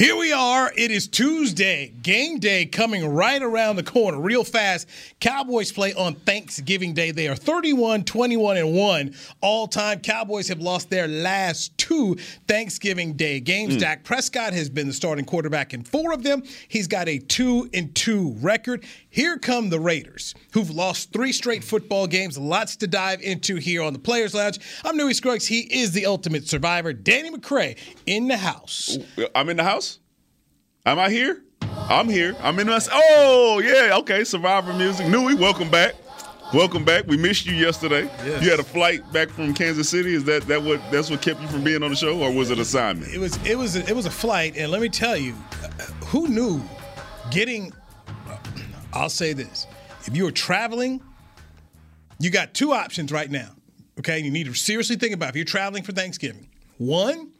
Here we are. It is Tuesday. Game day coming right around the corner real fast. Cowboys play on Thanksgiving Day. They are 31, 21, and 1 all time. Cowboys have lost their last two Thanksgiving Day games. Mm. Dak Prescott has been the starting quarterback in four of them. He's got a 2 and 2 record. Here come the Raiders, who've lost three straight football games. Lots to dive into here on the Players Lounge. I'm Newy Scruggs. He is the ultimate survivor. Danny McCray in the house. I'm in the house? Am I here? I'm here. I'm in the Oh, yeah, okay. Survivor music. Newy, welcome back. Welcome back. We missed you yesterday. Yes. You had a flight back from Kansas City. Is that that what that's what kept you from being on the show, or was it assignment? It was it was it was a flight, and let me tell you, who knew getting I'll say this. If you are traveling, you got two options right now. Okay, you need to seriously think about if you're traveling for Thanksgiving. One,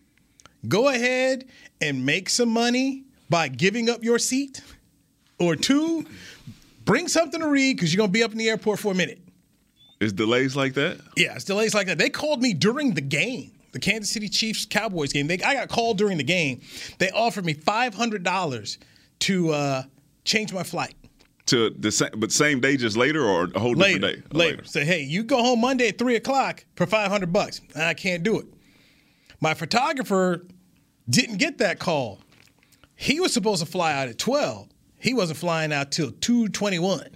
go ahead and make some money by giving up your seat. Or two, bring something to read because you're going to be up in the airport for a minute. Is delays like that? Yeah, it's delays like that. They called me during the game, the Kansas City Chiefs Cowboys game. They, I got called during the game. They offered me $500 to uh, change my flight to the same, but same day, just later, or a whole later, different day. Later. later. Say, hey, you go home Monday at three o'clock for five hundred bucks. I can't do it. My photographer didn't get that call. He was supposed to fly out at twelve. He wasn't flying out till two twenty one.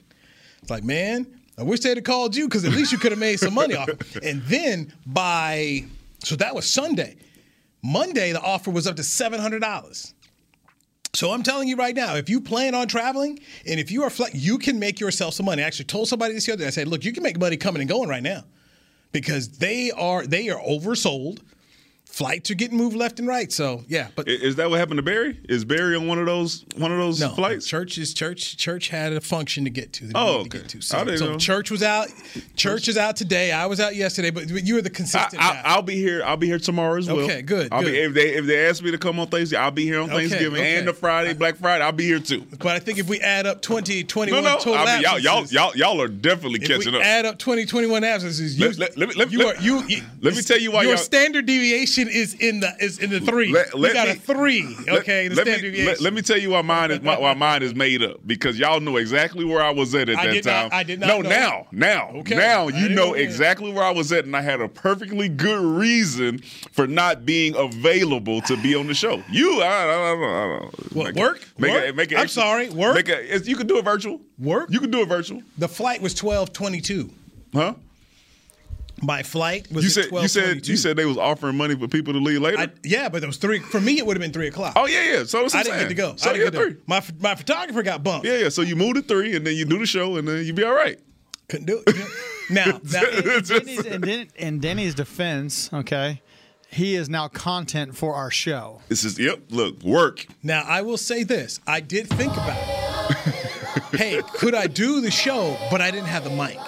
It's like, man, I wish they'd have called you because at least you could have made some money off. And then by so that was Sunday. Monday, the offer was up to seven hundred dollars. So I'm telling you right now, if you plan on traveling and if you are you can make yourself some money. I actually told somebody this the other day. I said, look, you can make money coming and going right now because they are they are oversold flights are getting moved left and right. So yeah, but is that what happened to Barry? Is Barry on one of those one of those no, flights? Church is church. Church had a function to get to. Oh, okay. To get to. So, so church was out. Church is out today. I was out yesterday, but you were the consistent. I, will be here. I'll be here tomorrow as well. Okay, good. I'll good. Be, if they if they ask me to come on Thursday, I'll be here on Thanksgiving okay, and the Friday, Black Friday. I'll be here too. But I think if we add up 20, 21 no, no, total I mean, y'all, y'all, y'all, y'all are definitely if catching we up. Add up 20, 21 absences. You, let, let, let, you are you. Let me tell you why your standard deviation is in the is in the three. Let, let got me, a three. Okay, let, let me, let, me tell you why mine is my, why mine is made up because y'all know exactly where I was at at I that time. Not, I did not. No, know. now, now, okay. now you know exactly where I was at, and I had a perfectly good reason for not being available to be on the show. You, I, I, I, I don't know. What, work? Make work? It, make it I'm sorry, work. Make it, you can do it virtual. Work. You can do it virtual. The flight was twelve twenty two. Huh? My flight was you said you said you said they was offering money for people to leave later. I, yeah, but it was three. For me, it would have been three o'clock. Oh yeah, yeah. So I didn't get to go. So I didn't get three. My my photographer got bumped. Yeah, yeah. So you moved to three, and then you do the show, and then you be all right. Couldn't do it. now, now in, Denny's, in, Den- in Denny's defense, okay, he is now content for our show. This is yep. Look, work. Now I will say this: I did think about it. hey, could I do the show, but I didn't have the mic.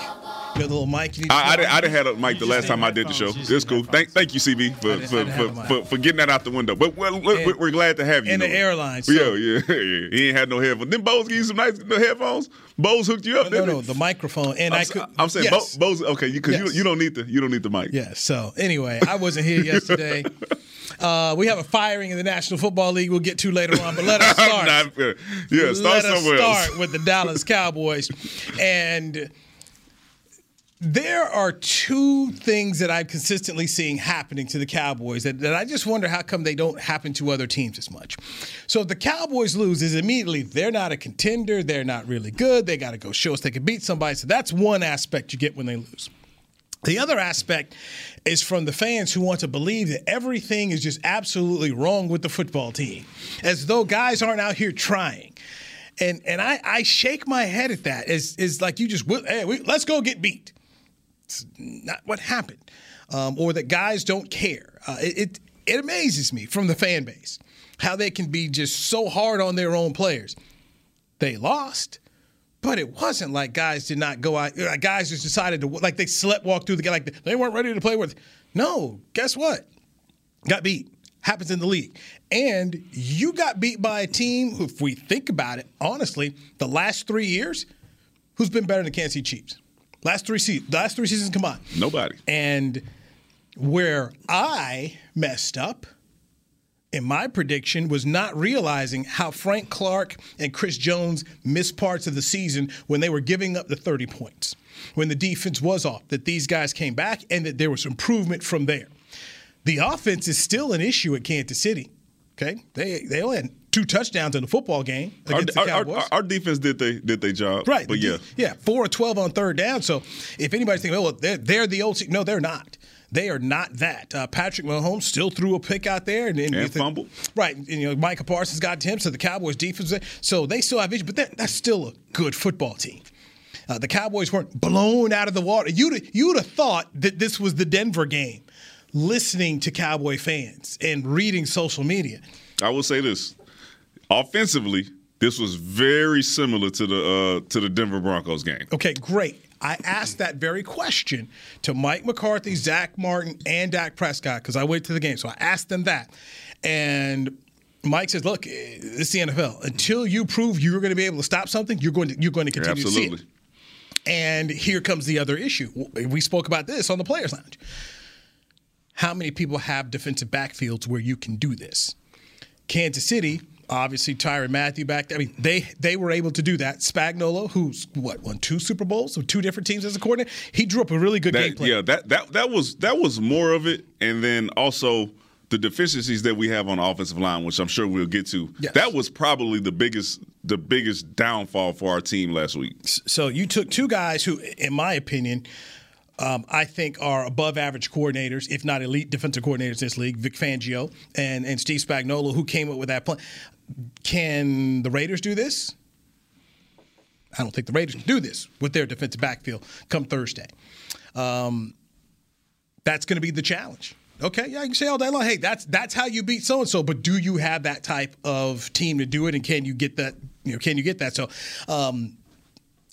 You know, the little mic. I, I, did, I didn't have a mic the last time I did the show. It's cool. Thank, thank you, CB, for for, for, for, getting that out the window. But well, we're, we're glad to have you. And the airline. So. Yeah, yeah, yeah. He ain't had no headphones. Then Bose give you some nice headphones. Bose hooked you up. No, no, no, the microphone. And I'm, I could. I'm saying yes. Bose. Okay, because you, yes. you, you don't need the you don't need the mic. Yeah. So anyway, I wasn't here yesterday. Uh, we have a firing in the National Football League. We'll get to later on, but let us start. Not, yeah, start let us start else. with the Dallas Cowboys, and there are two things that I'm consistently seeing happening to the Cowboys that, that, I just wonder how come they don't happen to other teams as much. So if the Cowboys lose, is immediately they're not a contender, they're not really good, they got to go show us they can beat somebody. So that's one aspect you get when they lose. The other aspect is from the fans who want to believe that everything is just absolutely wrong with the football team, as though guys aren't out here trying. And and I, I shake my head at that. Is is like you just hey, we, let's go get beat. It's not what happened, um, or that guys don't care. Uh, it, it it amazes me from the fan base how they can be just so hard on their own players. They lost, But it wasn't like guys did not go out. Guys just decided to like they slept walk through the game like they weren't ready to play with. No, guess what? Got beat. Happens in the league. And you got beat by a team who, if we think about it, honestly, the last three years, who's been better than Kansas City Chiefs? Last three seasons, last three seasons combined. Nobody. And where I messed up in my prediction was not realizing how Frank Clark and Chris Jones missed parts of the season when they were giving up the 30 points, when the defense was off, that these guys came back and that there was improvement from there. The offense is still an issue at Kansas City. Okay, they they only had two touchdowns in the football game against our, the Cowboys. Our, our, our, defense did they did their job, right? But yeah, yeah, four or twelve on third down. So if anybody's thinking, oh, well, they're, they're the old team, no, they're not. They are not that. Uh, Patrick Mahomes still threw a pick out there and, and, and fumble. Right. And, you know, Micah Parsons got to him, so the Cowboys defense. So they still have issues, but that's still a good football team. Uh, the Cowboys weren't blown out of the water. You'd you'd have thought that this was the Denver game, listening to Cowboy fans and reading social media. I will say this: offensively, this was very similar to the uh, to the Denver Broncos game. Okay, great. I asked that very question to Mike McCarthy, Zach Martin, and Dak Prescott because I went to the game. So I asked them that. And Mike says, "Look, it's the NFL. Until you prove you're going to be able to stop something, you're going to you're going to continue Absolutely. to see it." And here comes the other issue. We spoke about this on the Players Lounge. How many people have defensive backfields where you can do this? Kansas City obviously Tyrann Mathieu back there. I mean, they they were able to do that. Spagnuolo, who's what won two Super Bowls with two different teams as a coordinator, he drew up a really good that, game plan. Yeah, that that that was that was more of it, and then also the deficiencies that we have on the offensive line, which I'm sure we'll get to. Yes. That was probably the biggest the biggest downfall for our team last week. So you took two guys who, in my opinion. Um, I think are above average coordinators, if not elite defensive coordinators in this league, Vic Fangio and, and Steve Spagnuolo, who came up with that plan. Can the Raiders do this? I don't think the Raiders can do this with their defensive backfield come Thursday. Um, that's going to be the challenge. Okay, yeah, you can say all day long, hey, that's that's how you beat so and so, but do you have that type of team to do it, and can you get that? You know, can you get that? So, um,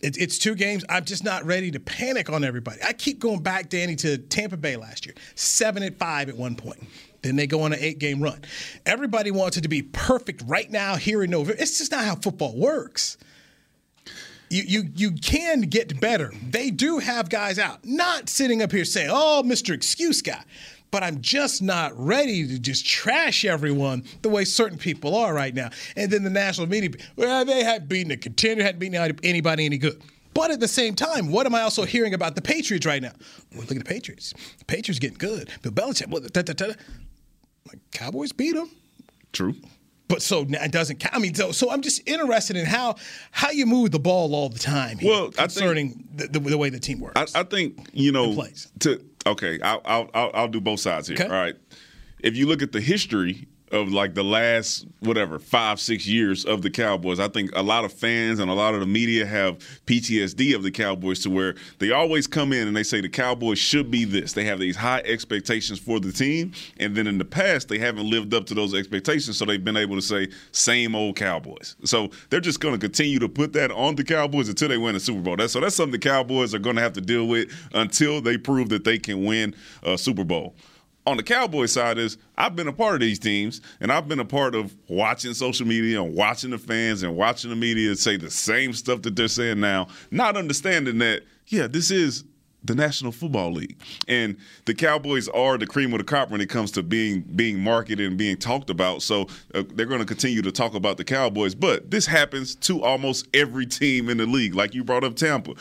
it, it's two games. I'm just not ready to panic on everybody. I keep going back, Danny, to Tampa Bay last year, seven at five at one point. Then they go on an eight game run. Everybody wants it to be perfect right now, here in November. It's just not how football works. You, you, you can get better. They do have guys out. Not sitting up here saying, oh, Mr. Excuse Guy. But I'm just not ready to just trash everyone the way certain people are right now. And then the national media, well, they hadn't beaten a contender, hadn't beaten anybody any good. But at the same time, what am I also hearing about the Patriots right now? Well, look at the Patriots. The Patriots getting good. Bill Belichick, well, da, da, da. Like, Cowboys beat them. True. But so it doesn't count. I mean, so, so I'm just interested in how how you move the ball all the time. Here, well, concerning think, the, the, the, way the team works. I, I think you know to okay. I'll, I'll I'll do both sides here. Okay. All right. If you look at the history of like the last whatever five six years of the Cowboys. I think a lot of fans and a lot of the media have PTSD of the Cowboys to where they always come in and they say the Cowboys should be this. They have these high expectations for the team, and then in the past they haven't lived up to those expectations, so they've been able to say same old Cowboys. So they're just going to continue to put that on the Cowboys until they win a Super Bowl. That's, so that's something the Cowboys are going to have to deal with until they prove that they can win a Super Bowl on the Cowboy side is I've been a part of these teams and I've been a part of watching social media and watching the fans and watching the media say the same stuff that they're saying now, not understanding that, yeah, this is the National Football League. And the Cowboys are the cream of the crop when it comes to being being marketed and being talked about. So uh, they're going to continue to talk about the Cowboys, but this happens to almost every team in the league. Like you brought up Tampa.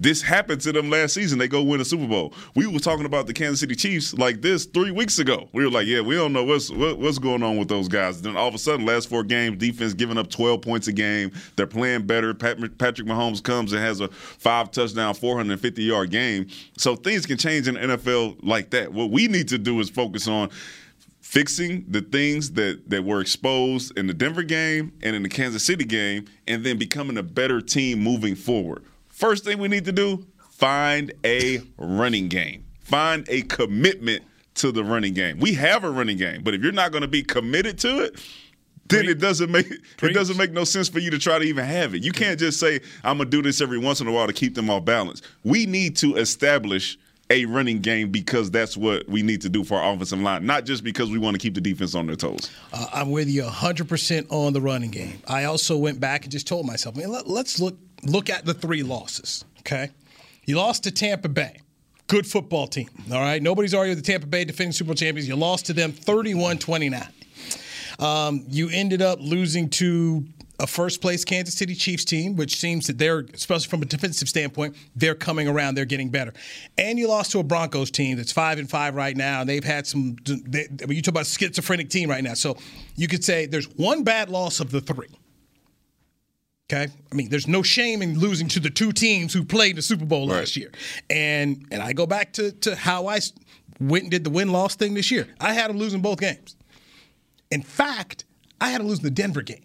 This happened to them last season. They go win a Super Bowl. We were talking about the Kansas City Chiefs like this 3 weeks ago. We were like, yeah, we don't know what's what, what's going on with those guys. Then all of a sudden last four games defense giving up 12 points a game. They're playing better. Pat, Patrick Mahomes comes and has a five touchdown 450 yard game. So things can change in the NFL like that. What we need to do is focus on fixing the things that, that were exposed in the Denver game and in the Kansas City game, and then becoming a better team moving forward. First thing we need to do, find a running game. Find a commitment to the running game. We have a running game, but if you're not going to be committed to it, then it doesn't make it doesn't make no sense for you to try to even have it. You can't just say I'm gonna do this every once in a while to keep them off balance. We need to establish a running game because that's what we need to do for our offensive line, not just because we want to keep the defense on their toes. Uh, I'm with you 100% on the running game. I also went back and just told myself, I mean, let, let's look look at the three losses. Okay, you lost to Tampa Bay. Good football team. All right. Nobody's arguing the Tampa Bay defending Super Bowl champions. You lost to them 31 29. Um, you ended up losing to a first place Kansas City Chiefs team, which seems that they're, especially from a defensive standpoint, they're coming around, they're getting better. And you lost to a Broncos team that's five and five right now, and they've had some. They, you talk about a schizophrenic team right now, so you could say there's one bad loss of the three. Okay, I mean, there's no shame in losing to the two teams who played the Super Bowl last year, and and I go back to to how I went and did the win loss thing this year. I had them losing both games. In fact, I had them losing the Denver game.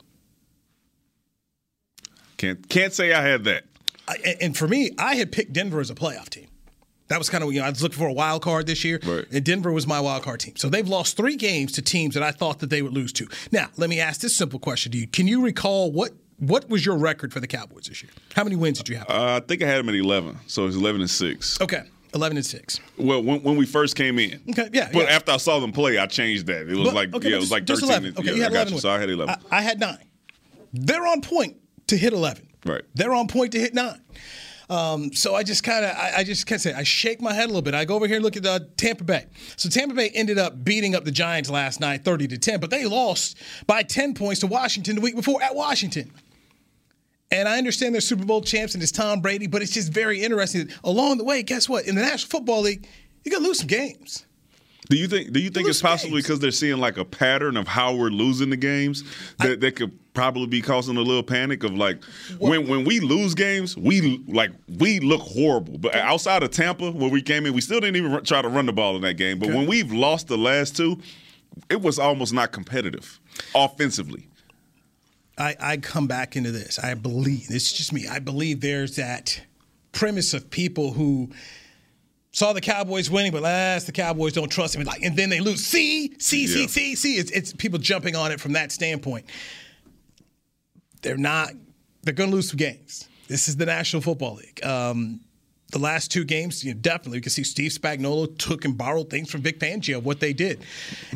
Can't can't say I had that. I, and for me, I had picked Denver as a playoff team. That was kind of you know I was looking for a wild card this year, right. and Denver was my wild card team. So they've lost three games to teams that I thought that they would lose to. Now, let me ask this simple question to you: Can you recall what what was your record for the Cowboys this year? How many wins did you have? Uh, I think I had them at eleven, so it was eleven and six. Okay. 11 and 6. Well, when, when we first came in. Okay, yeah. But yeah. after I saw them play, I changed that. It was but, like okay, yeah, it was like 13. 11. And, okay, yeah, you had I 11 got you. So I had 11. I, I, had 9. They're on point to hit 11. Right. They're on point to hit 9. Um, so I just kind of, I, I, just can't say, I shake my head a little bit. I go over here and look at uh, Tampa Bay. So Tampa Bay ended up beating up the Giants last night, 30 to 10, but they lost by 10 points to Washington the week before at Washington. And I understand they're Super Bowl champs and it's Tom Brady, but it's just very interesting. Along the way, guess what? In the National Football League, you're gonna lose some games. Do you think? Do you think it's possible because they're seeing like a pattern of how we're losing the games that I, that could probably be causing a little panic of like well, when when we lose games, we like we look horrible. But outside of Tampa, where we came in, we still didn't even try to run the ball in that game. But okay. when we've lost the last two, it was almost not competitive offensively. I, I come back into this. I believe it's just me. I believe there's that premise of people who saw the Cowboys winning, but last the Cowboys don't trust him. Like, and then they lose. See, see, see, yeah. see, see. It's, it's people jumping on it from that standpoint. They're not. They're going to lose some games. This is the National Football League. Um, the last two games, you know, definitely you can see Steve Spagnuolo took and borrowed things from Vic Fangio, what they did.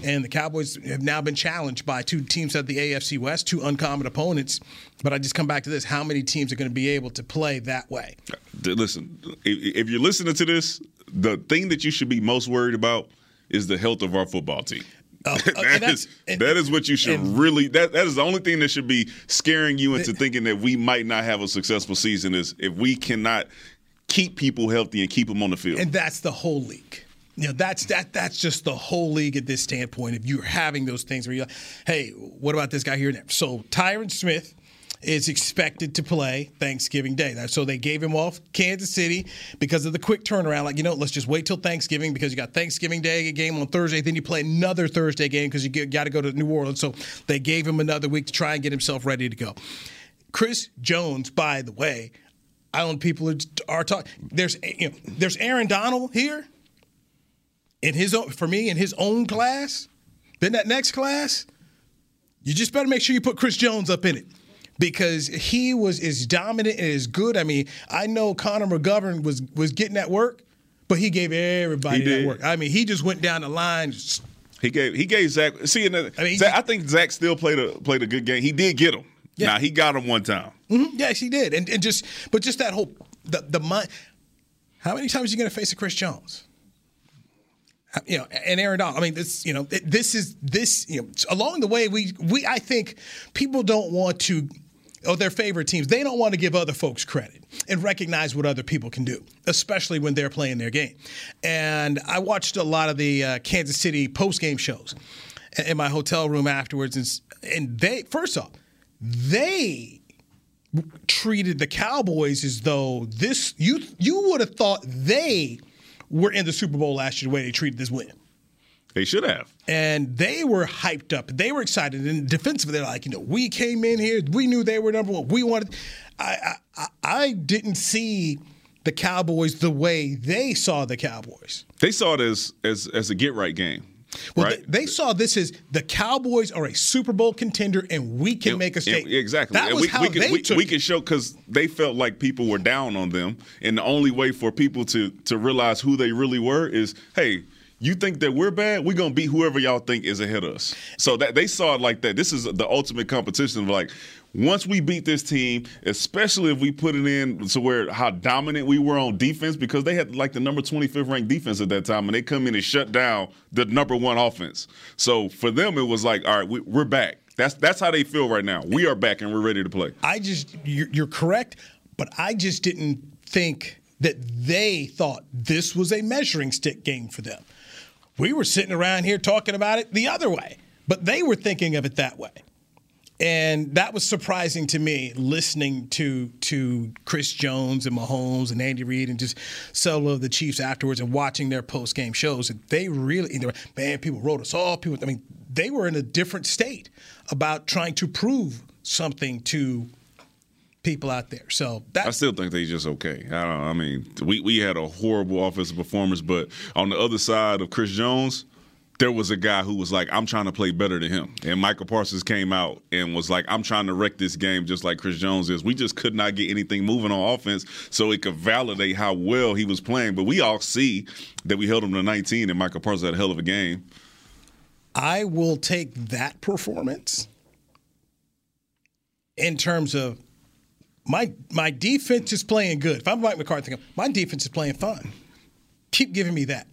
And the Cowboys have now been challenged by two teams at the AFC West, two uncommon opponents. But I just come back to this: how many teams are going to be able to play that way? Listen, if you're listening to this, the thing that you should be most worried about is the health of our football team. Uh, that, is, and, that is what you should and, really that that is the only thing that should be scaring you into thinking that we might not have a successful season is if we cannot keep people healthy and keep them on the field. And that's the whole league. You know, that's that that's just the whole league at this standpoint. If you're having those things where you're like, hey, what about this guy here and there? So Tyron Smith is expected to play Thanksgiving Day. So they gave him off Kansas City because of the quick turnaround. Like, you know, let's just wait till Thanksgiving because you got Thanksgiving Day game on Thursday, then you play another Thursday game because you got to go to New Orleans. So they gave him another week to try and get himself ready to go. Chris Jones, by the way, I people are, are talking. There's you know, there's Aaron Donald here in his own for me in his own class. Then that next class, you just better make sure you put Chris Jones up in it because he was as dominant and as good. I mean, I know Connor McGovern was was getting that work, but he gave everybody he that work. I mean, he just went down the line. He gave he gave Zach. See, I mean, Zach, I think Zach still played a played a good game. He did get him. Yeah. Now he got him one time. Mm-hmm. Yes, he did, and and just but just that whole the the mind. How many times are you going to face a Chris Jones? You know, and Aaron Donald. I mean, this you know this is this you know along the way we we I think people don't want to or their favorite teams, they don't want to give other folks credit and recognize what other people can do, especially when they're playing their game. And I watched a lot of the uh, Kansas City post game shows in my hotel room afterwards, and, and they first off, they treated the Cowboys as though this you you would have thought they were in the Super Bowl last year the way they treated this win. They should have. And they were hyped up. They were excited. And defensively, they're like, you know, we came in here. We knew they were number one. We wanted. I I, I didn't see the Cowboys the way they saw the Cowboys. They saw it as as as a get right game Well, right? they, they saw this as the Cowboys are a Super Bowl contender, and we can make a statement. Exactly. That And was we, how we can, they we, took we can show because they felt like people were down on them, and the only way for people to to realize who they really were is, hey. You think that we're bad? We're gonna beat whoever y'all think is ahead of us. So that they saw it like that. This is the ultimate competition of like, once we beat this team, especially if we put it in to where how dominant we were on defense, because they had like the number 25th ranked defense at that time, and they come in and shut down the number one offense. So for them, it was like, all right, we, we're back. That's that's how they feel right now. We are back and we're ready to play. I just you're, you're correct, but I just didn't think that they thought this was a measuring stick game for them. We were sitting around here talking about it the other way, but they were thinking of it that way. And that was surprising to me listening to to Chris Jones and Mahomes and Andy Reid and just solo of the Chiefs afterwards and watching their post game shows. They really, they were, man, people wrote us off. People, I mean, they were in a different state about trying to prove something to people out there. So I still think they're just okay. I don't. I mean, we we had a horrible offensive performance, but on the other side of Chris Jones, there was a guy who was like, "I'm trying to play better than him," and Michael Parsons came out and was like, "I'm trying to wreck this game just like Chris Jones is." We just could not get anything moving on offense, so it could validate how well he was playing. But we all see that we held him to 19, and Michael Parsons had a hell of a game. I will take that performance in terms of my my defense is playing good. If I'm Mike McCarthy, my defense is playing fine. Keep giving me that.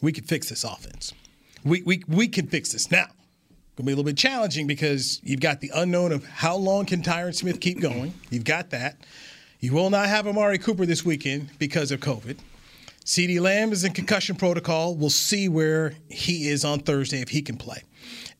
We can fix this offense. We we we can fix this now. Gonna be a little bit challenging because you've got the unknown of how long can Tyron Smith keep going. You've got that. You will not have Amari Cooper this weekend because of COVID. CeeDee Lamb is in concussion protocol. We'll see where he is on Thursday if he can play.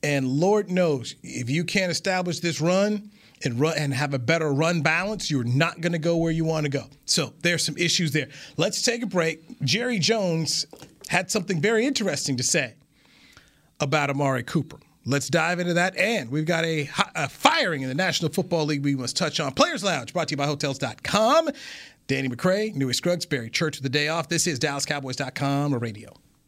And Lord knows, if you can't establish this run and run and have a better run balance, you're not going to go where you want to go. So there's some issues there. Let's take a break. Jerry Jones had something very interesting to say about Amari Cooper. Let's dive into that. And we've got a, a firing in the National Football League we must touch on. Players Lounge brought to you by Hotels.com. Danny McCray, Newy Scruggs, Barry Church with the day off. This is DallasCowboys.com radio.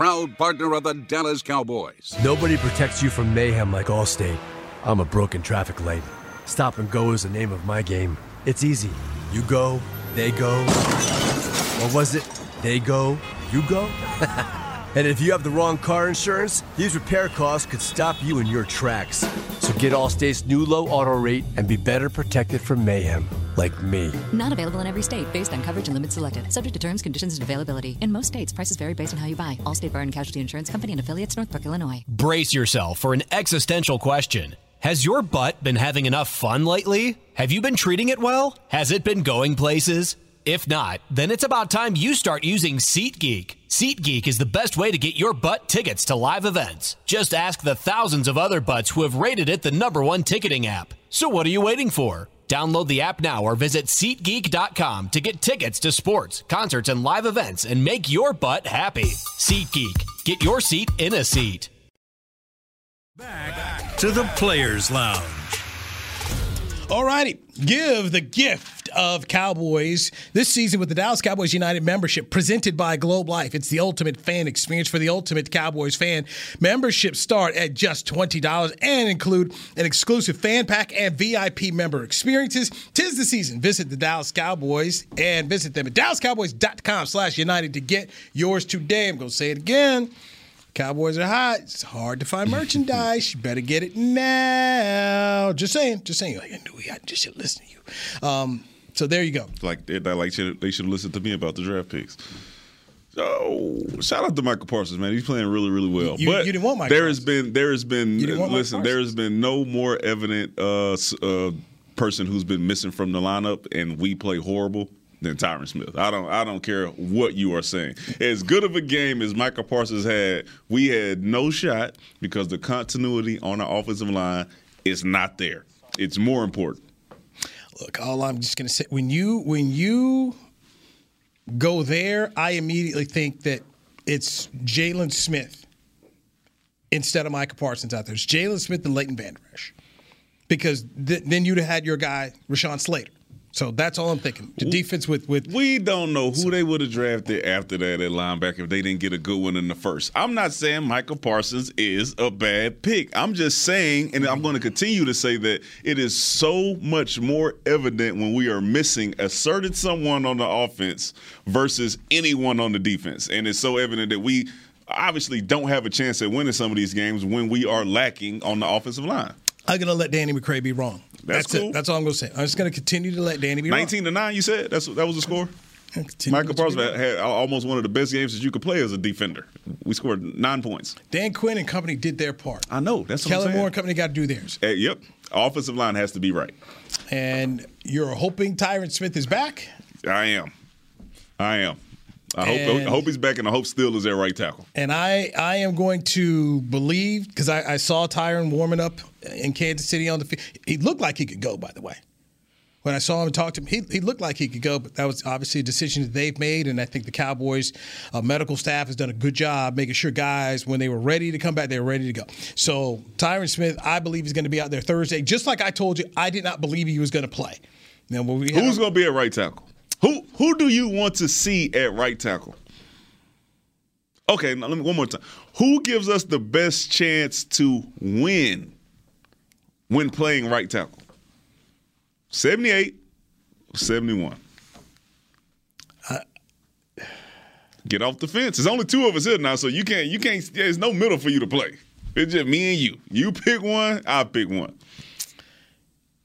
proud partner of the Dallas Cowboys. Nobody protects you from mayhem like Allstate. I'm a broken traffic light. Stop and go is the name of my game. It's easy. You go, they go. Or was it they go, you go? and if you have the wrong car insurance, these repair costs could stop you in your tracks. So get Allstate's new low auto rate and be better protected from mayhem, like me. Not available in every state based on coverage and limits selected. Subject to terms, conditions, and availability. In most states, prices vary based on how you buy. Allstate Bar and Casualty Insurance Company and affiliates, Northbrook, Illinois. Brace yourself for an existential question. Has your butt been having enough fun lately? Have you been treating it well? Has it been going places? If not, then it's about time you start using SeatGeek. SeatGeek is the best way to get your butt tickets to live events. Just ask the thousands of other butts who have rated it the number one ticketing app. So what are you waiting for? Download the app now or visit SeatGeek.com to get tickets to sports, concerts, and live events and make your butt happy. SeatGeek. Get your seat in a seat. Back to the Players Lounge. All righty. Give the gift of Cowboys this season with the Dallas Cowboys United membership presented by Globe Life. It's the ultimate fan experience for the ultimate Cowboys fan. Memberships start at just $20 and include an exclusive fan pack and VIP member experiences. Tis the season. Visit the Dallas Cowboys and visit them at dallascowboys.com slash united to get yours today. I'm going to say it again Cowboys are hot. It's hard to find merchandise. You better get it now. Just saying. Just saying. Like, I knew I just should listen to you. Um, so there you go. Like they, like should, they should have listened to me about the draft picks. So shout out to Michael Parsons, man. He's playing really, really well. You- but you didn't want Michael there has been there has been You didn't want Michael listen. There has been no more evident uh, uh, person who's been missing from the lineup, and we play horrible than Tyron Smith. I don't I don't care what you are saying. As good of a game as Michael Parsons had, we had no shot because the continuity on our offensive line is not there. It's more important. Look, all I'm just going to say when you when you go there, I immediately think that it's Jaylon Smith instead of Michael Parsons out there. It's Jaylon Smith and Leighton Vander Esch. Because th- then you'd have had your guy Rashawn Slater. So that's all I'm thinking. The defense with with We don't know who they would have drafted after that at linebacker if they didn't get a good one in the first. I'm not saying Michael Parsons is a bad pick. I'm just saying, and I'm going to continue to say that it is so much more evident when we are missing a certain someone on the offense versus anyone on the defense. And it's so evident that we obviously don't have a chance at winning some of these games when we are lacking on the offensive line. I'm going to let Danny McCray be wrong. That's That's, cool. it. That's all I'm going to say. I'm just going to continue to let Danny be 19 to 9, you said? That's that was the score? Michael Parsons had almost one of the best games that you could play as a defender. We scored nine points. Dan Quinn and company did their part. I know. That's what I'm Kellen. Moore and company got to do theirs. Uh, yep. Offensive line has to be right. And you're hoping Tyron Smith is back. I am. I am. I hope And- I hope he's back, and I hope Steele is their right tackle. And I, I am going to believe because I, I saw Tyron warming up in Kansas City on the field. He looked like he could go, by the way. When I saw him and talked to him, he, he looked like he could go, but that was obviously a decision that they've made. And I think the Cowboys uh, medical staff has done a good job making sure guys, when they were ready to come back, they were ready to go. So Tyron Smith, I believe, is going to be out there Thursday. Just like I told you, I did not believe he was going to play. Now, when we Who's going to be at right tackle? Who who do you want to see at right tackle? Okay, now let me one more time. Who gives us the best chance to win when playing right tackle? 78, 71. Get off the fence. There's only two of us here now, so you can't you can't there's no middle for you to play. It's just me and you. You pick one, I pick one.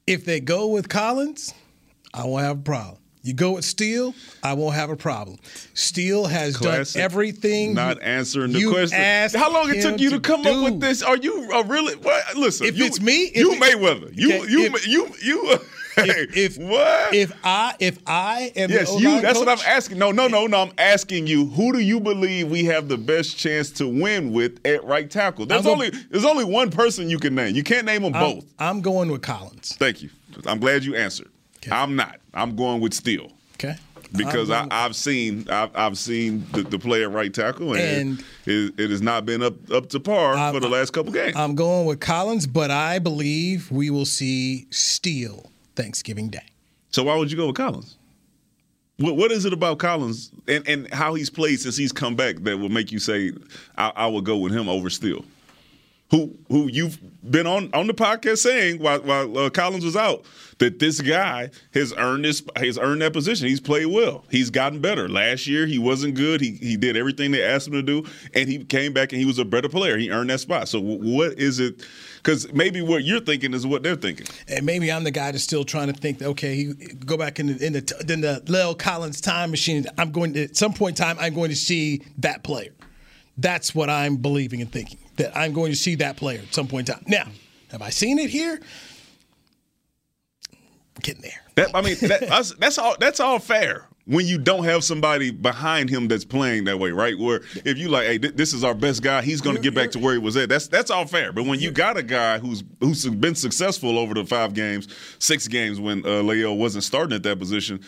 If they go with Collins, I won't have a problem. You go with Steele, I won't have a problem. Steele has Classic. done everything. Not answering the you question. asked How long it took you to, come up with this? Are you uh, really? What? Listen, If you, it's me, if you it- Mayweather. You Okay, you if- you you. Hey, If what? If I if I am yes, you. That's what I'm asking. No, no, no, no. I'm asking you. Who do you believe we have the best chance to win with at right tackle? There's I'm only there's only one person you can name. You can't name them I'm, both. I'm going with Collins. Thank you. I'm glad you answered. I'm not. I'm going with Steele. Okay. because I, I've seen I've, I've seen the, the play at right tackle, and, And- it, it has not been up up to par I'm- for the last couple games. I'm going with Collins, but I believe we will see Steele Thanksgiving Day. so why would you go with Collins? What what is it about Collins and, and how he's played since he's come back that will make you say I, I would go with him over Steele? Who who you've been on on the podcast saying while while uh, Collins was out that this guy has earned this has earned that position. He's played well. He's gotten better. Last year he wasn't good. He he did everything they asked him to do, and he came back and he was a better player. He earned that spot. So wh- what is it? Because maybe what you're thinking is what they're thinking. And maybe I'm the guy that's still trying to think. Okay, he, go back in the in the in the La'el Collins time machine. I'm going to at some point in time. I'm going to see that player. That's what I'm believing and thinking. That I'm going to see that player at some point in time. Now, have I seen it here? Getting there. That I mean, that, that's, that's all. That's all fair when you don't have somebody behind him that's playing that way, right? Where if you like, hey, th- this is our best guy, he's going to get back to where he was at. That's that's all fair. But when you got a guy who's who's been successful over the five games, six games when uh, Leo wasn't starting at that position.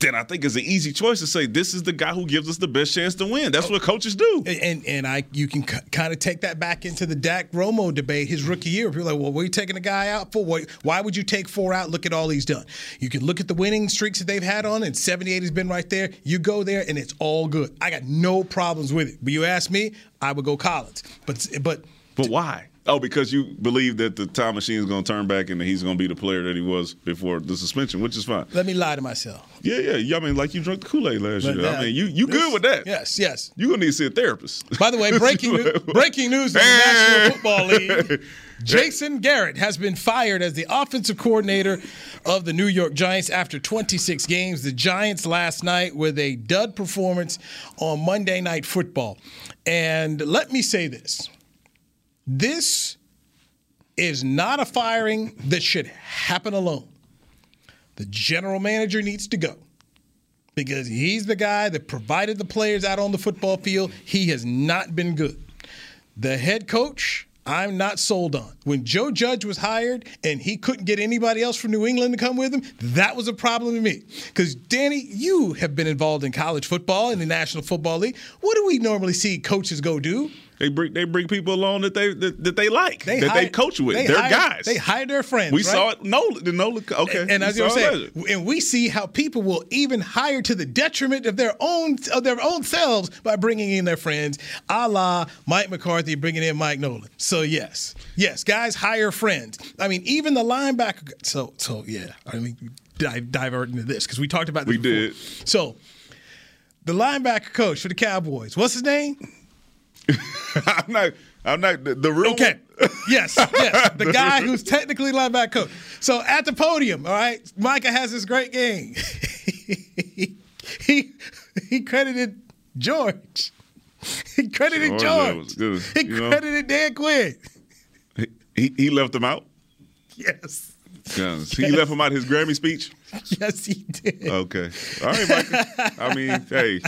Then I think it's an easy choice to say this is the guy who gives us the best chance to win. That's oh. what coaches do. And and I you can c- kind of take that back into the Dak Romo debate his rookie year. People are like, well, what are you taking a guy out for? Why, why would you take four out? Look at all he's done. You can look at the winning streaks that they've had on, and 78 has been right there. You go there, and it's all good. I got no problems with it. But you ask me, I would go Collins. But but But why? Oh, because you believe that the time machine is going to turn back and that he's going to be the player that he was before the suspension, which is fine. Let me lie to myself. Yeah, yeah. yeah I mean, like you drank the Kool Aid last But year. I mean, you you good with that? Yes, yes. You are gonna need to see a therapist. By the way, breaking new, breaking news in the National Football League. Jason Garrett has been fired as the offensive coordinator of the New York Giants after 26 games. The Giants last night with a dud performance on Monday Night Football. And let me say this. This is not a firing that should happen alone. The general manager needs to go because he's the guy that provided the players out on the football field. He has not been good. The head coach, I'm not sold on. When Joe Judge was hired and he couldn't get anybody else from New England to come with him, that was a problem to me. Because, Danny, you have been involved in college football in the National Football League. What do we normally see coaches go do? They bring they bring people along that they that, that they like that hire- they coach with. they They're hire- guys. They hire their friends. we right? saw it. Nola, the Nola. Okay, And we as you were saying, and we see how people will even hire to the detriment of their own of their own selves by bringing in their friends, a la Mike McCarthy bringing in Mike Nolan. So yes, yes, guys hire friends. I mean, even the linebacker. So so yeah. I mean, dive, divert into this because we talked about this We before. did. So the linebacker coach for the Cowboys, what's his name? I'm not. I'm not the, the real. Okay. Yes, yes. The guy who's technically linebacker coach. So at the podium, all right, Micah has this great game. he he credited George. He credited George, George. that was He you know. credited Dan Quinn. He, he left them out. Yes. Yes. He left him out his Grammy speech. Yes, he did. Okay. All right, Mike. I mean, hey,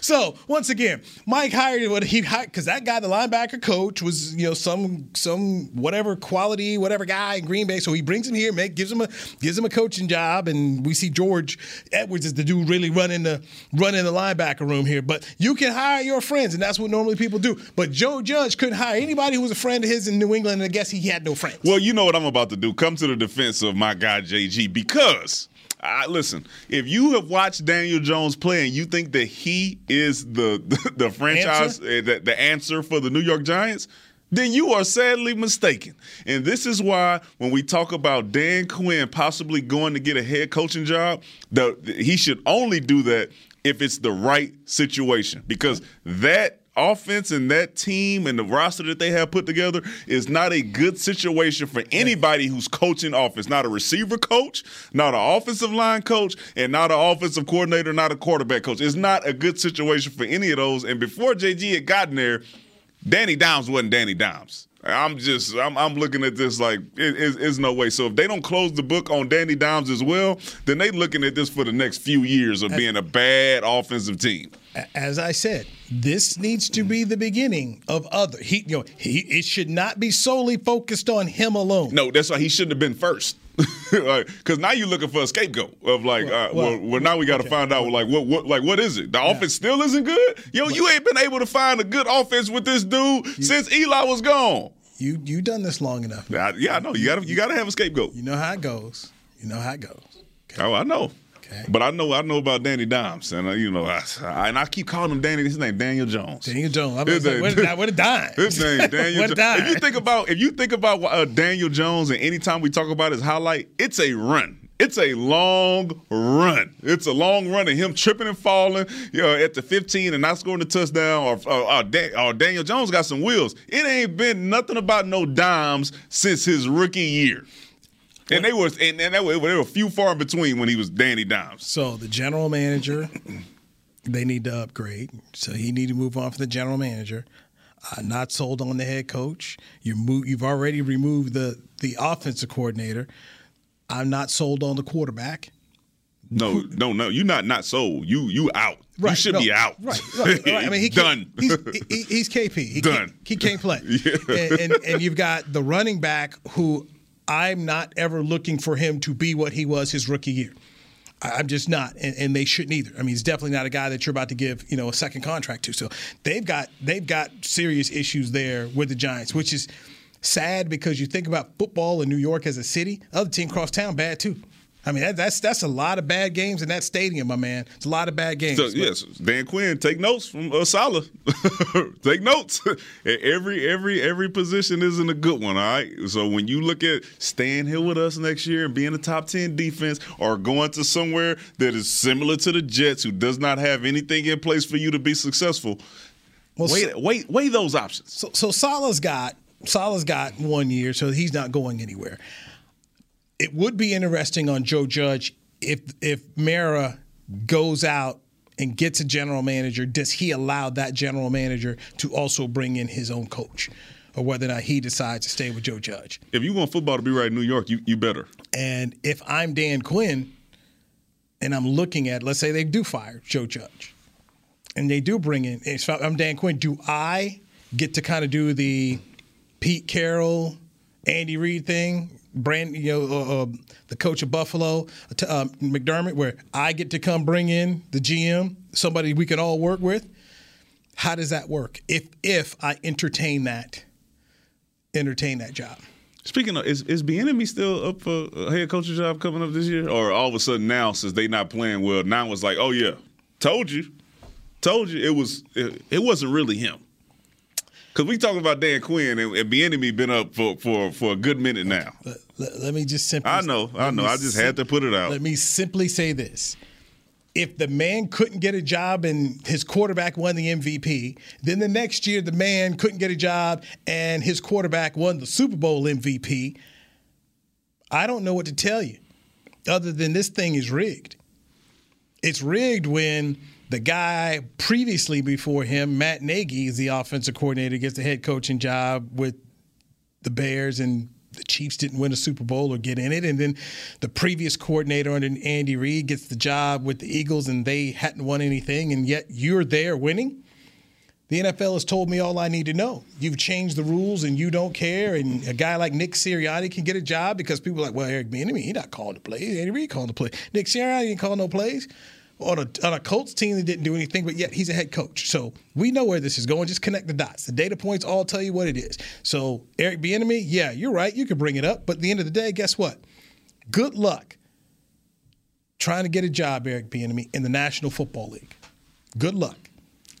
So once again, Mike hired what he hired because that guy, the linebacker coach, was you know some some whatever quality whatever guy in Green Bay. So he brings him here, make gives him a gives him a coaching job, and we see George Edwards is the dude really running the running the linebacker room here. But you can hire your friends, and that's what normally people do. But Joe Judge couldn't hire anybody who was a friend of his in New England, and I guess he had no friends. Well, you know what I'm about to do. Come to the defense of my guy JG because I listen. If you have watched Daniel Jones play and you think that he is the the, the franchise uh, the, the answer for the New York Giants. Then you are sadly mistaken. And this is why when we talk about Dan Quinn possibly going to get a head coaching job, the, he should only do that if it's the right situation. Because that offense and that team and the roster that they have put together is not a good situation for anybody who's coaching offense. Not a receiver coach, not an offensive line coach, and not an offensive coordinator, not a quarterback coach. It's not a good situation for any of those. And before JG had gotten there, Danny Dimes wasn't Danny Dimes. I'm just I'm, I'm looking at this like it, it's, it's no way. So if they don't close the book on Danny Dimes as well, then they looking at this for the next few years of being a bad offensive team. as I said, this needs to be the beginning of other. He, you know, he it should not be solely focused on him alone. No, that's why he shouldn't have been first. Because now you're looking for a scapegoat of like, Well, uh, well, well, now we got to okay. find out like what, what, like what is it? The offense still isn't good. Yo, you ain't been able to find a good offense with this dude since Eli was gone. You you done this long enough. I, yeah, I know. You got to you got to have a scapegoat. You know how it goes. You know how it goes. Oh, I know. Okay. But I know I know about Danny Dimes, and uh, you know, I, I, and I keep calling him Danny. His name Daniel Jones. Daniel Jones. I'm His about to say, name- what a dime. What a dime. His name Daniel. What a Jones. dime. If you think about if you think about uh, Daniel Jones, and anytime we talk about his highlight, it's a run. It's a long run. It's a long run, and him tripping and falling, you know, at the 15 and not scoring the touchdown. Or, or, or, Dan- or Daniel Jones got some wheels. It ain't been nothing about no dimes since his rookie year. And they was and, and they were, they were few far in between when he was Danny Dimes. So the general manager, they need to upgrade. So he need to move on from the general manager. Uh, not sold on the head coach. You move. You've already removed the the offensive coordinator. I'm not sold on the quarterback. No, no, no. You're not not sold. You you out. you should no, be out. Right, right, right. I mean, he done. He's, he, he's KP. He Done. Can't, he can't play. and, and and you've got the running back who I'm not ever looking for him to be what he was his rookie year. I'm just not, and, and they shouldn't either. I mean, he's definitely not a guy that you're about to give, you know, a second contract to. So they've got they've got serious issues there with the Giants, which is sad because you think about football in New York as a city. Other team cross town bad too. I mean, that, that's that's a lot of bad games in that stadium, my man. It's a lot of bad games. So, yes, Dan Quinn, take notes from uh, Salah. take notes. every every every position isn't a good one. All right. So when you look at staying here with us next year and being a top ten defense, or going to somewhere that is similar to the Jets, who does not have anything in place for you to be successful, Well, wait, so- wait, weigh those options. So, so Salah's got Salah's got one year, so he's not going anywhere. It would be interesting on Joe Judge if if Mara goes out and gets a general manager. Does he allow that general manager to also bring in his own coach, or whether or not he decides to stay with Joe Judge? If you want football to be right in New York, you you better. And if I'm Dan Quinn, and I'm looking at, let's say they do fire Joe Judge, and they do bring in, if I'm Dan Quinn, do I get to kind of do the Pete Carroll, Andy Reid thing? Brand, you know, uh, uh, the coach of Buffalo, uh, McDermott, where I get to come bring in the GM, somebody we can all work with. How does that work? If if I entertain that, entertain that job. Speaking of, is is Bieniemy still up for a head coaching job coming up this year, or all of a sudden now since they not playing well, now it's like, oh yeah, told you, told you it was it, it wasn't really him. Because we talking about Dan Quinn and, and Bieniemy been up for, for for a good minute now. Let, let- let me just simply. I know, I know. I just had to put it out. Let me simply say this. If the man couldn't get a job and his quarterback won the MVP, then the next year the man couldn't get a job and his quarterback won the Super Bowl MVP, I don't know what to tell you other than this thing is rigged. It's rigged when the guy previously before him, Matt Nagy, is the offensive coordinator, gets the head coaching job with the Bears and the Chiefs didn't win a Super Bowl or get in it. And then the previous coordinator under Andy Reid gets the job with the Eagles and they hadn't won anything, and yet you're there winning. The NFL has told me all I need to know. You've changed the rules and you don't care. And a guy like Nick Sirianni can get a job because people are like, well, Eric Bieniemy, he not calling the plays. Andy Reid calling the play. Nick Sirianni didn't call no plays on a, on a Colts team that didn't do anything, but yet he's a head coach. So we know where this is going. Just connect the dots. The data points all tell you what it is. So Eric Bieniemy, yeah, you're right. You could bring it up, but at the end of the day, guess what? Good luck trying to get a job, Eric Bieniemy, in the National Football League. Good luck.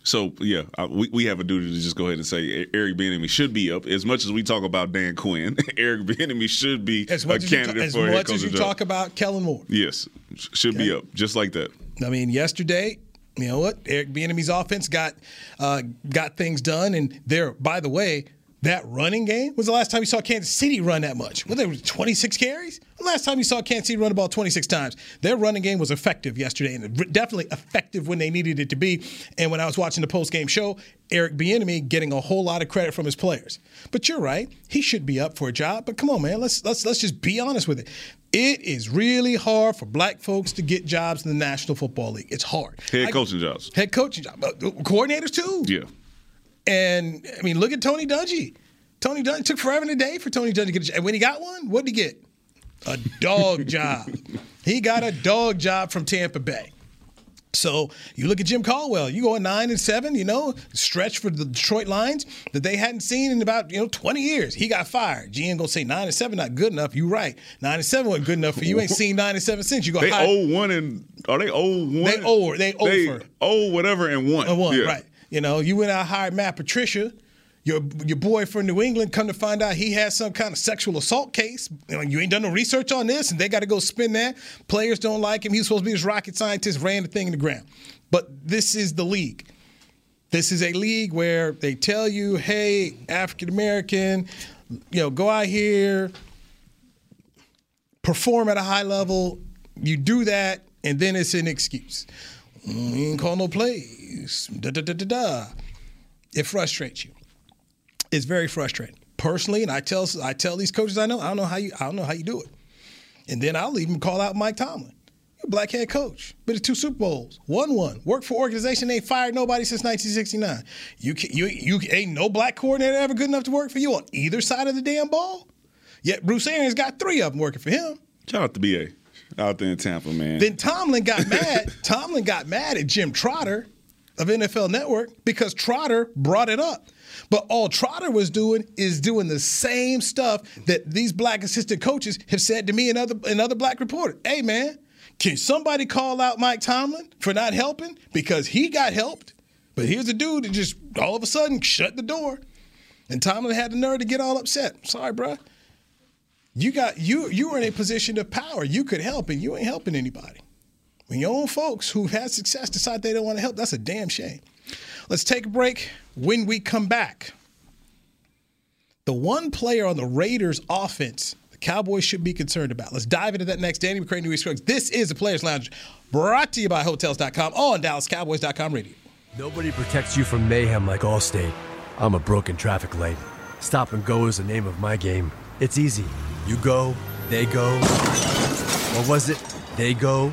So yeah, uh, we, we have a duty to just go ahead and say Eric Bieniemy should be up. As much as we talk about Dan Quinn, Eric Bieniemy should be As a much as you, candidate as for a head much as you job. talk about Kellen Moore. Yes, sh- should be up just like that. I mean, yesterday, you know what? Eric Bieniemy's offense got uh, got things done, and they're By the way, that running game was the last time you saw Kansas City run that much. Well, there was 26 carries. The last time you saw Kansas City run the ball 26 times. Their running game was effective yesterday, and definitely effective when they needed it to be. And when I was watching the post game show, Eric Bieniemy getting a whole lot of credit from his players. But you're right; he should be up for a job. But come on, man, let's let's let's just be honest with it. It is really hard for black folks to get jobs in the National Football League. It's hard. Head I- coaching jobs. Head coaching job. Uh, Coordinators too. Yeah. And I mean, look at Tony Dungy. Tony Dungy took forever and a day for Tony Dungy to get a job. And when he got one, what did he get? A dog job. He got a dog job from Tampa Bay. So you look at Jim Caldwell. You go at nine and seven. You know, stretch for the Detroit Lions that they hadn't seen in about you know twenty years. He got fired. G ain't gonna say nine and seven not good enough. You right. Nine and seven wasn't good enough for you. You Ain't seen nine and seven since. You go They owe oh one and are they owe one? They owe they owe They owe oh whatever and one. a one, Yeah. right? You know, you went out hired Matt Patricia. Your your boy from New England come to find out he has some kind of sexual assault case. You, know, you ain't done no research on this, and they got to go spin that. Players don't like him. He's supposed to be this rocket scientist, ran the thing in the ground. But this is the league. This is a league where they tell you, hey, African American, you know, go out here, perform at a high level. You do that, and then it's an excuse. Mm, You ain't call no plays. Da, da, da, da, da. It frustrates you. It's very frustrating. Personally, and I tell I tell these coaches I know, I don't know how you I don't know how you do it. And then I'll even call out Mike Tomlin. You're a black head coach. Been to two Super Bowls. Won one. Worked for organization ain't fired nobody since 1969. You can, you you ain't no black coordinator ever good enough to work for you on either side of the damn ball. Yet Bruce Arians got three of them working for him. Shout out to BA out there in Tampa, man. Then Tomlin got mad. Tomlin got mad at Jim Trotter. Of NFL Network because Trotter brought it up. But all Trotter was doing is doing the same stuff that these black assistant coaches have said to me and other and other black reporters. Hey man, can somebody call out Mike Tomlin for not helping because he got helped? But here's a dude that just all of a sudden shut the door, and Tomlin had the nerve to get all upset. Sorry, bruh. You got you you were in a position of power. You could help, and you ain't helping anybody. When your own folks who've had success decide they don't want to help, that's a damn shame. Let's take a break. When we come back, the one player on the Raiders offense the Cowboys should be concerned about. Let's dive into that next. Danny McCray, Newy Scruggs. This is the Players Lounge, brought to you by Hotels.com on DallasCowboys.com radio. Nobody protects you from mayhem like Allstate. I'm a broken traffic light. Stop and go is the name of my game. It's easy. You go, they go. What was it they go,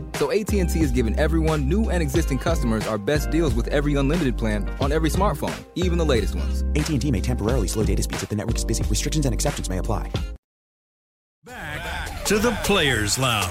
So AT&T is giving everyone, new and existing customers, our best deals with every unlimited plan on every smartphone, even the latest ones. AT&T may temporarily slow data speeds if the network is busy. Restrictions and exceptions may apply. Back to the Players Lounge.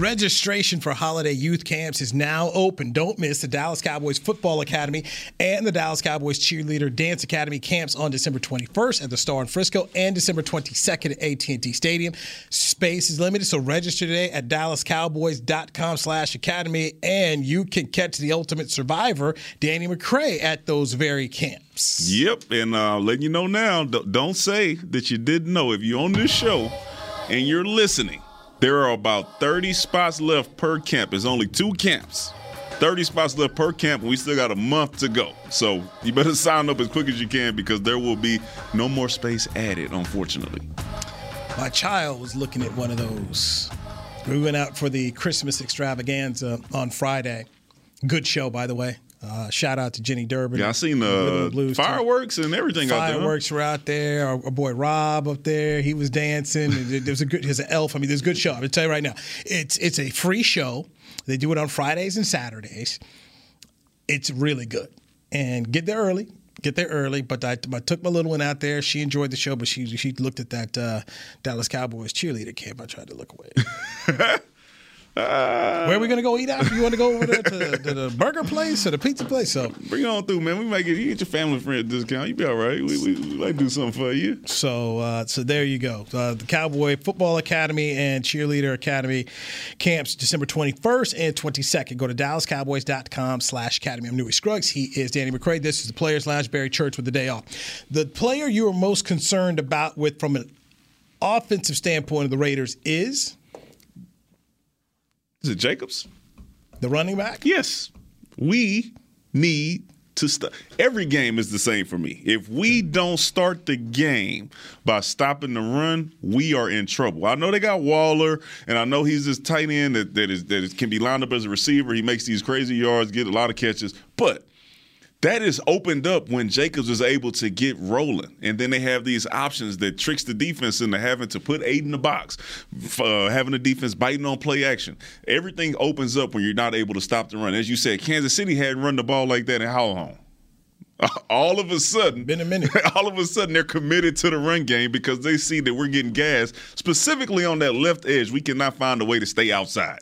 Registration for holiday youth camps is now open. Don't miss the Dallas Cowboys Football Academy and the Dallas Cowboys Cheerleader Dance Academy camps on December 21st at the Star in Frisco and December 22nd at AT&T Stadium. Space is limited, so register today at dallascowboys.com slash academy and you can catch the ultimate survivor, Danny McCray, at those very camps. Yep, and uh, letting you know now, don't say that you didn't know. If you're on this show and you're listening, there are about 30 spots left per camp. There's only two camps. 30 spots left per camp, and we still got a month to go. So you better sign up as quick as you can because there will be no more space added, unfortunately. My child was looking at one of those. We went out for the Christmas extravaganza on Friday. Good show, by the way. Uh, shout out to Jenny Durbin. Yeah, I seen the Blues fireworks and everything Fireworks out there. Fireworks were out there. Our, our, boy Rob up there, he was dancing. There's a good, there's an elf. I mean, there's a good show. I'm gonna tell you right now, it's it's a free show. They do it on Fridays and Saturdays. It's really good. And get there early. Get there early, but I, I, took my little one out there. She enjoyed the show, but she she looked at that uh, Dallas Cowboys cheerleader camp. I tried to look away. Uh, Where are we gonna go eat after? You want to go over there to, to, the burger place or the pizza place? So bring it on through, man. We might get you get your family friend discount. You be all right. We, we, we like do something for you. So uh, so there you go. Uh, the Cowboy Football Academy and Cheerleader Academy camps December 21st and 22nd. Go to DallasCowboys.com/slash Academy. I'm Newy Scruggs. He is Danny McCray. This is the Players Lounge. Barry Church with the day off. The player you are most concerned about with from an offensive standpoint of the Raiders is. Is it Jacobs? The running back? Yes. We need to start. Every game is the same for me. If we don't start the game by stopping the run, we are in trouble. I know they got Waller, and I know he's this tight end that, that, is, that is, can be lined up as a receiver. He makes these crazy yards, get a lot of catches. But that is opened up when Jacobs is able to get rolling. And then they have these options that tricks the defense into having to put eight in the box, uh, having the defense biting on play action. Everything opens up when you're not able to stop the run. As you said, Kansas City hadn't run the ball like that in how long? All of a sudden, been a minute. All of a sudden, they're committed to the run game because they see that we're getting gas, specifically on that left edge. We cannot find a way to stay outside.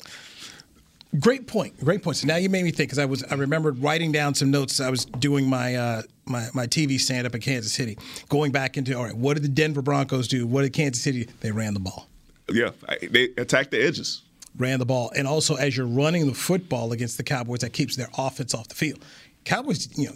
Great point. Great point. So now you made me think because I was I remembered writing down some notes. I was doing my uh, my my TV stand up in Kansas City, going back into all right. What did the Denver Broncos do? What did Kansas City? They ran the ball. Yeah, they attacked the edges. Ran the ball, and also as you're running the football against the Cowboys, that keeps their offense off the field. Cowboys, you know,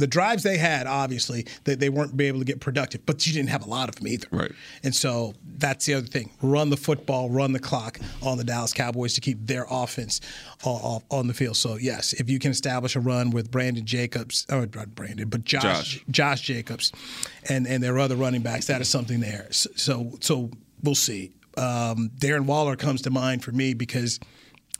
the drives they had, obviously, they, they weren't be able to get productive, but you didn't have a lot of them either. Right. And so that's the other thing. Run the football, run the clock on the Dallas Cowboys to keep their offense on, on the field. So, yes, if you can establish a run with Brandon Jacobs, or not Brandon, but Josh, Josh. Josh Jacobs and, and their other running backs, that is something there. So, so, so we'll see. Um, Darren Waller comes to mind for me because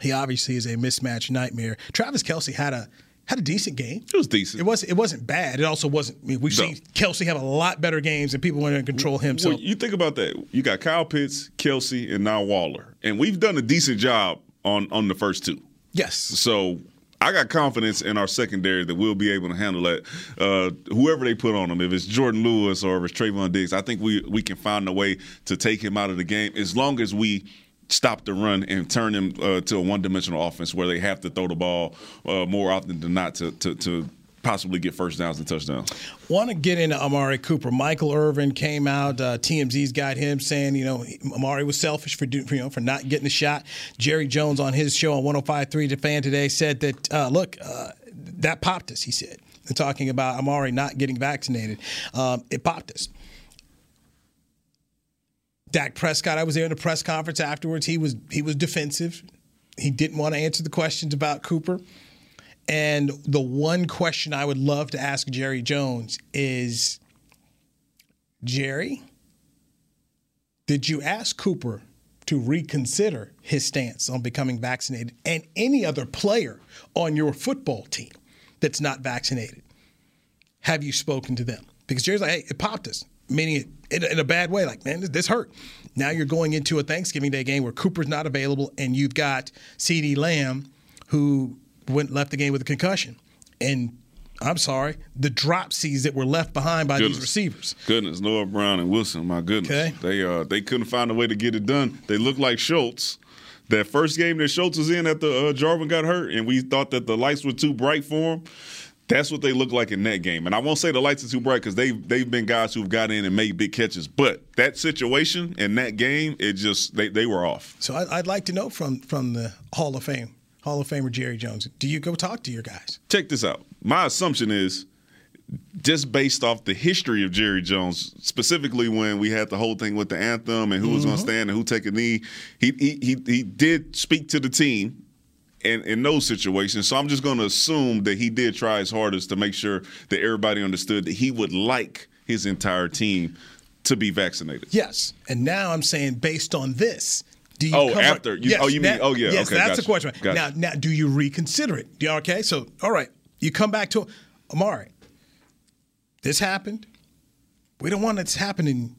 he obviously is a mismatch nightmare. Travis Kelce had a had a decent game. It was decent. It was. It wasn't bad. It also wasn't. I mean, we've No. seen Kelce have a lot better games, and people want to control him. So Well, you think about that. You got Kyle Pitts, Kelce, and now Waller, and we've done a decent job on on the first two. yes, So I got confidence in our secondary that we'll be able to handle that. Uh, whoever they put on them, if it's Jourdan Lewis or if it's Trevon Diggs, I think we we can find a way to take him out of the game as long as we stop the run and turn them uh, to a one-dimensional offense where they have to throw the ball uh, more often than not to, to to possibly get first downs and touchdowns. want to get into Amari Cooper. Michael Irvin came out. Uh, TMZ's got him saying, you know, Amari was selfish for you know for not getting a shot. Jerry Jones on his show on 105.3 The Fan today said that uh, look, uh, that popped us. He said, talking about Amari not getting vaccinated. Um, it popped us. Dak Prescott, I was there in the press conference afterwards. He was he was defensive. He didn't want to answer the questions about Cooper. And the one question I would love to ask Jerry Jones is Jerry, did you ask Cooper to reconsider his stance on becoming vaccinated and any other player on your football team that's not vaccinated? Have you spoken to them? Because Jerry's like, hey, it popped us, meaning it in, in a bad way. Like, man, this hurt. Now you're going into a Thanksgiving Day game where Cooper's not available, and you've got CeeDee Lamb, who went left the game with a concussion, and I'm sorry, the dropsies that were left behind by these receivers. Goodness, Noah Brown and Wilson. My goodness, Okay. they uh they couldn't find a way to get it done. They look like Schultz. That first game that Schultz was in after uh, Jarwin got hurt, and we thought that the lights were too bright for him. That's what they look like in that game. And I won't say the lights are too bright because they've they've been guys who've got in and made big catches. But that situation in that game, it just they, they were off. So I'd like to know from from the Hall of Fame, Hall of Famer Jerry Jones. Do you go talk to your guys? check this out. My assumption is just based off the history of Jerry Jones, specifically when we had the whole thing with the anthem and who was going to mm-hmm. stand and who take a knee, he, he he he did speak to the team in, in those situations. So I'm just going to assume that he did try his hardest to make sure that everybody understood that he would like his entire team to be vaccinated. Yes. And now I'm saying based on this. Do you Oh, after. You- oh, you mean- oh, yeah, Yes, okay, that's gotcha, the question. gotcha. Now, now, do you reconsider it? Do you- Okay, so all right, you come back to Amari. This happened. We don't want it to happen in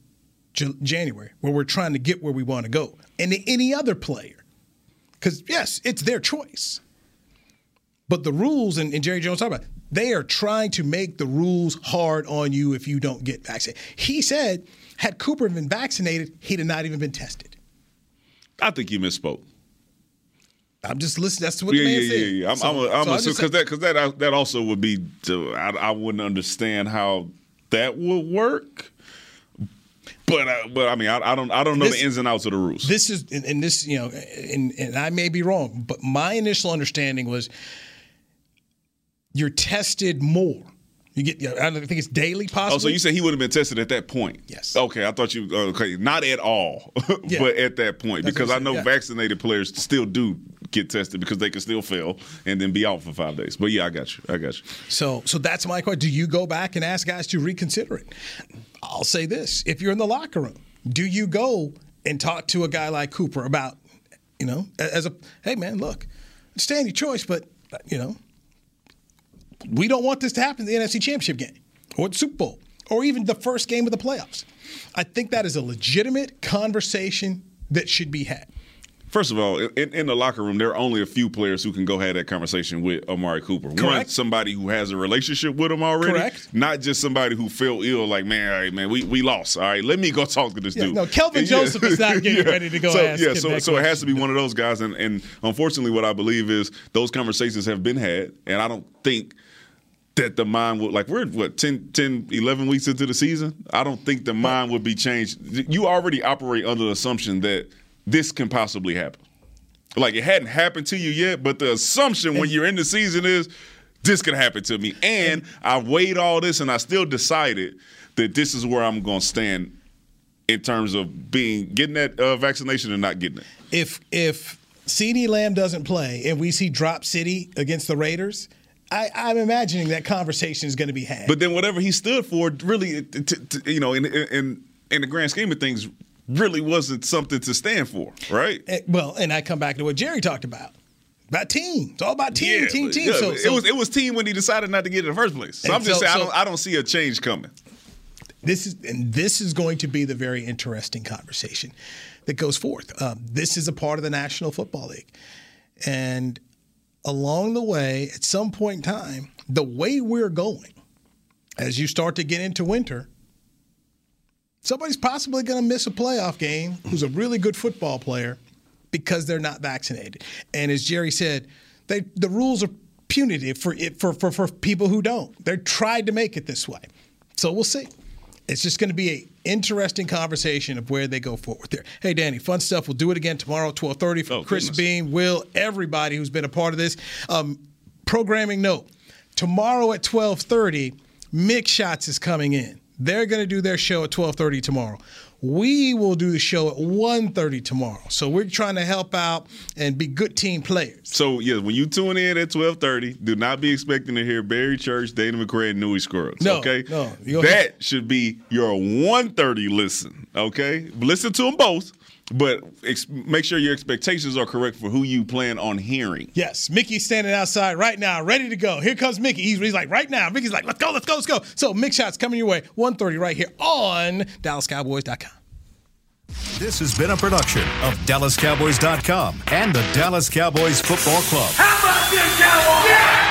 January, where we're trying to get where we want to go, and any other player, because yes, it's their choice. But the rules, and, and Jerry Jones talked about, they are trying to make the rules hard on you if you don't get vaccinated. He said, had Cooper been vaccinated, he'd have not even been tested. I think you misspoke. I'm just listening. That's what yeah, the man yeah, said. yeah, yeah. yeah. I'm, So- I'm, a, I'm so because that because that that also would be. To, I, I wouldn't understand how that would work. But uh, but I mean I, I don't I don't know This- the ins and outs of the rules. This is and, and this you know, and, and I may be wrong, but my initial understanding was you're tested more. You get, I think it's daily, possibly. Oh, so you said he would have been tested at that point? Yes. Okay, I thought you. uh, Okay, not at all, Yeah. but at that point, That's because I know yeah. vaccinated players still do get tested because they can still fail and then be out for five days. But yeah, I got you. I got you. So, so that's my question. Do you go back and ask guys to reconsider it? I'll say this: if you're in the locker room, do you go and talk to a guy like Cooper about, you know, as a hey man, look, understand your choice, but you know, we don't want this to happen in the NFC Championship game or the Super Bowl or even the first game of the playoffs. I think that is a legitimate conversation that should be had. First of all, in, in, the locker room, there are only a few players who can go have that conversation with Amari Cooper. Correct. One, somebody who has a relationship with him already. Correct. Not just somebody who felt ill, like, man, all right, man, we, we lost. All right, let me go talk to this yeah, dude. No, Kelvin Joseph is not getting yeah. ready to go so, ask Yeah, so, so it has to be one of those guys. And, and unfortunately, what I believe is those conversations have been had. And I don't think that the mind would like we're what 10, 10 11 weeks into the season i don't think the mind would be changed you already operate under the assumption that this can possibly happen. Like it hadn't happened to you yet but the assumption when you're in the season is this can happen to me. And i weighed all this and i still decided that this is where i'm going to stand in terms of being getting that uh, vaccination and not getting it. If if CeeDee Lamb doesn't play and we see drop city against the raiders I, am I'm imagining that conversation is going to be had. But then whatever he stood for, really, t- t- you know, in, in in the grand scheme of things, really wasn't something to stand for, right? And, well, and I come back to what Jerry talked about. About team. It's all about team, yeah, team, team. Yeah, so, it was it was team when he decided not to get it in the first place. So I'm just so, saying so, I don't I don't see a change coming. This is and this is going to be the very interesting conversation that goes forth. Um, this is a part of the National Football League, and along the way, at some point in time, the way we're going, as you start to get into winter, somebody's possibly going to miss a playoff game who's a really good football player because they're not vaccinated. And as Jerry said, they, the rules are punitive for, for, for, for people who don't. They're tried to make it this way. So we'll see. It's just going to be an interesting conversation of where they go forward there. Hey, Danny, fun stuff. We'll do it again tomorrow, 1230 for oh, Chris goodness. Beam, Will, everybody who's been a part of this. Um, programming note, tomorrow at 1230, Mick Shots is coming in. They're going to do their show at 1230 tomorrow. We will do the show at 1.30 tomorrow. So we're trying to help out and be good team players. So yeah, when you tune in at twelve thirty, do not be expecting to hear Barry Church, Danny McCray, and Newy Scruggs. No, okay, no. That should be your one thirty listen. Okay, listen to them both, but ex- make sure your expectations are correct for who you plan on hearing. Yes, Mickey's standing outside right now, ready to go. Here comes Mickey. He's, he's like, right now. Mickey's like, let's go, let's go, let's go. So, Mick Shots coming your way, 130 right here on DallasCowboys.com. This has been a production of DallasCowboys.com and the Dallas Cowboys Football Club. How about this, Cowboys? Yeah!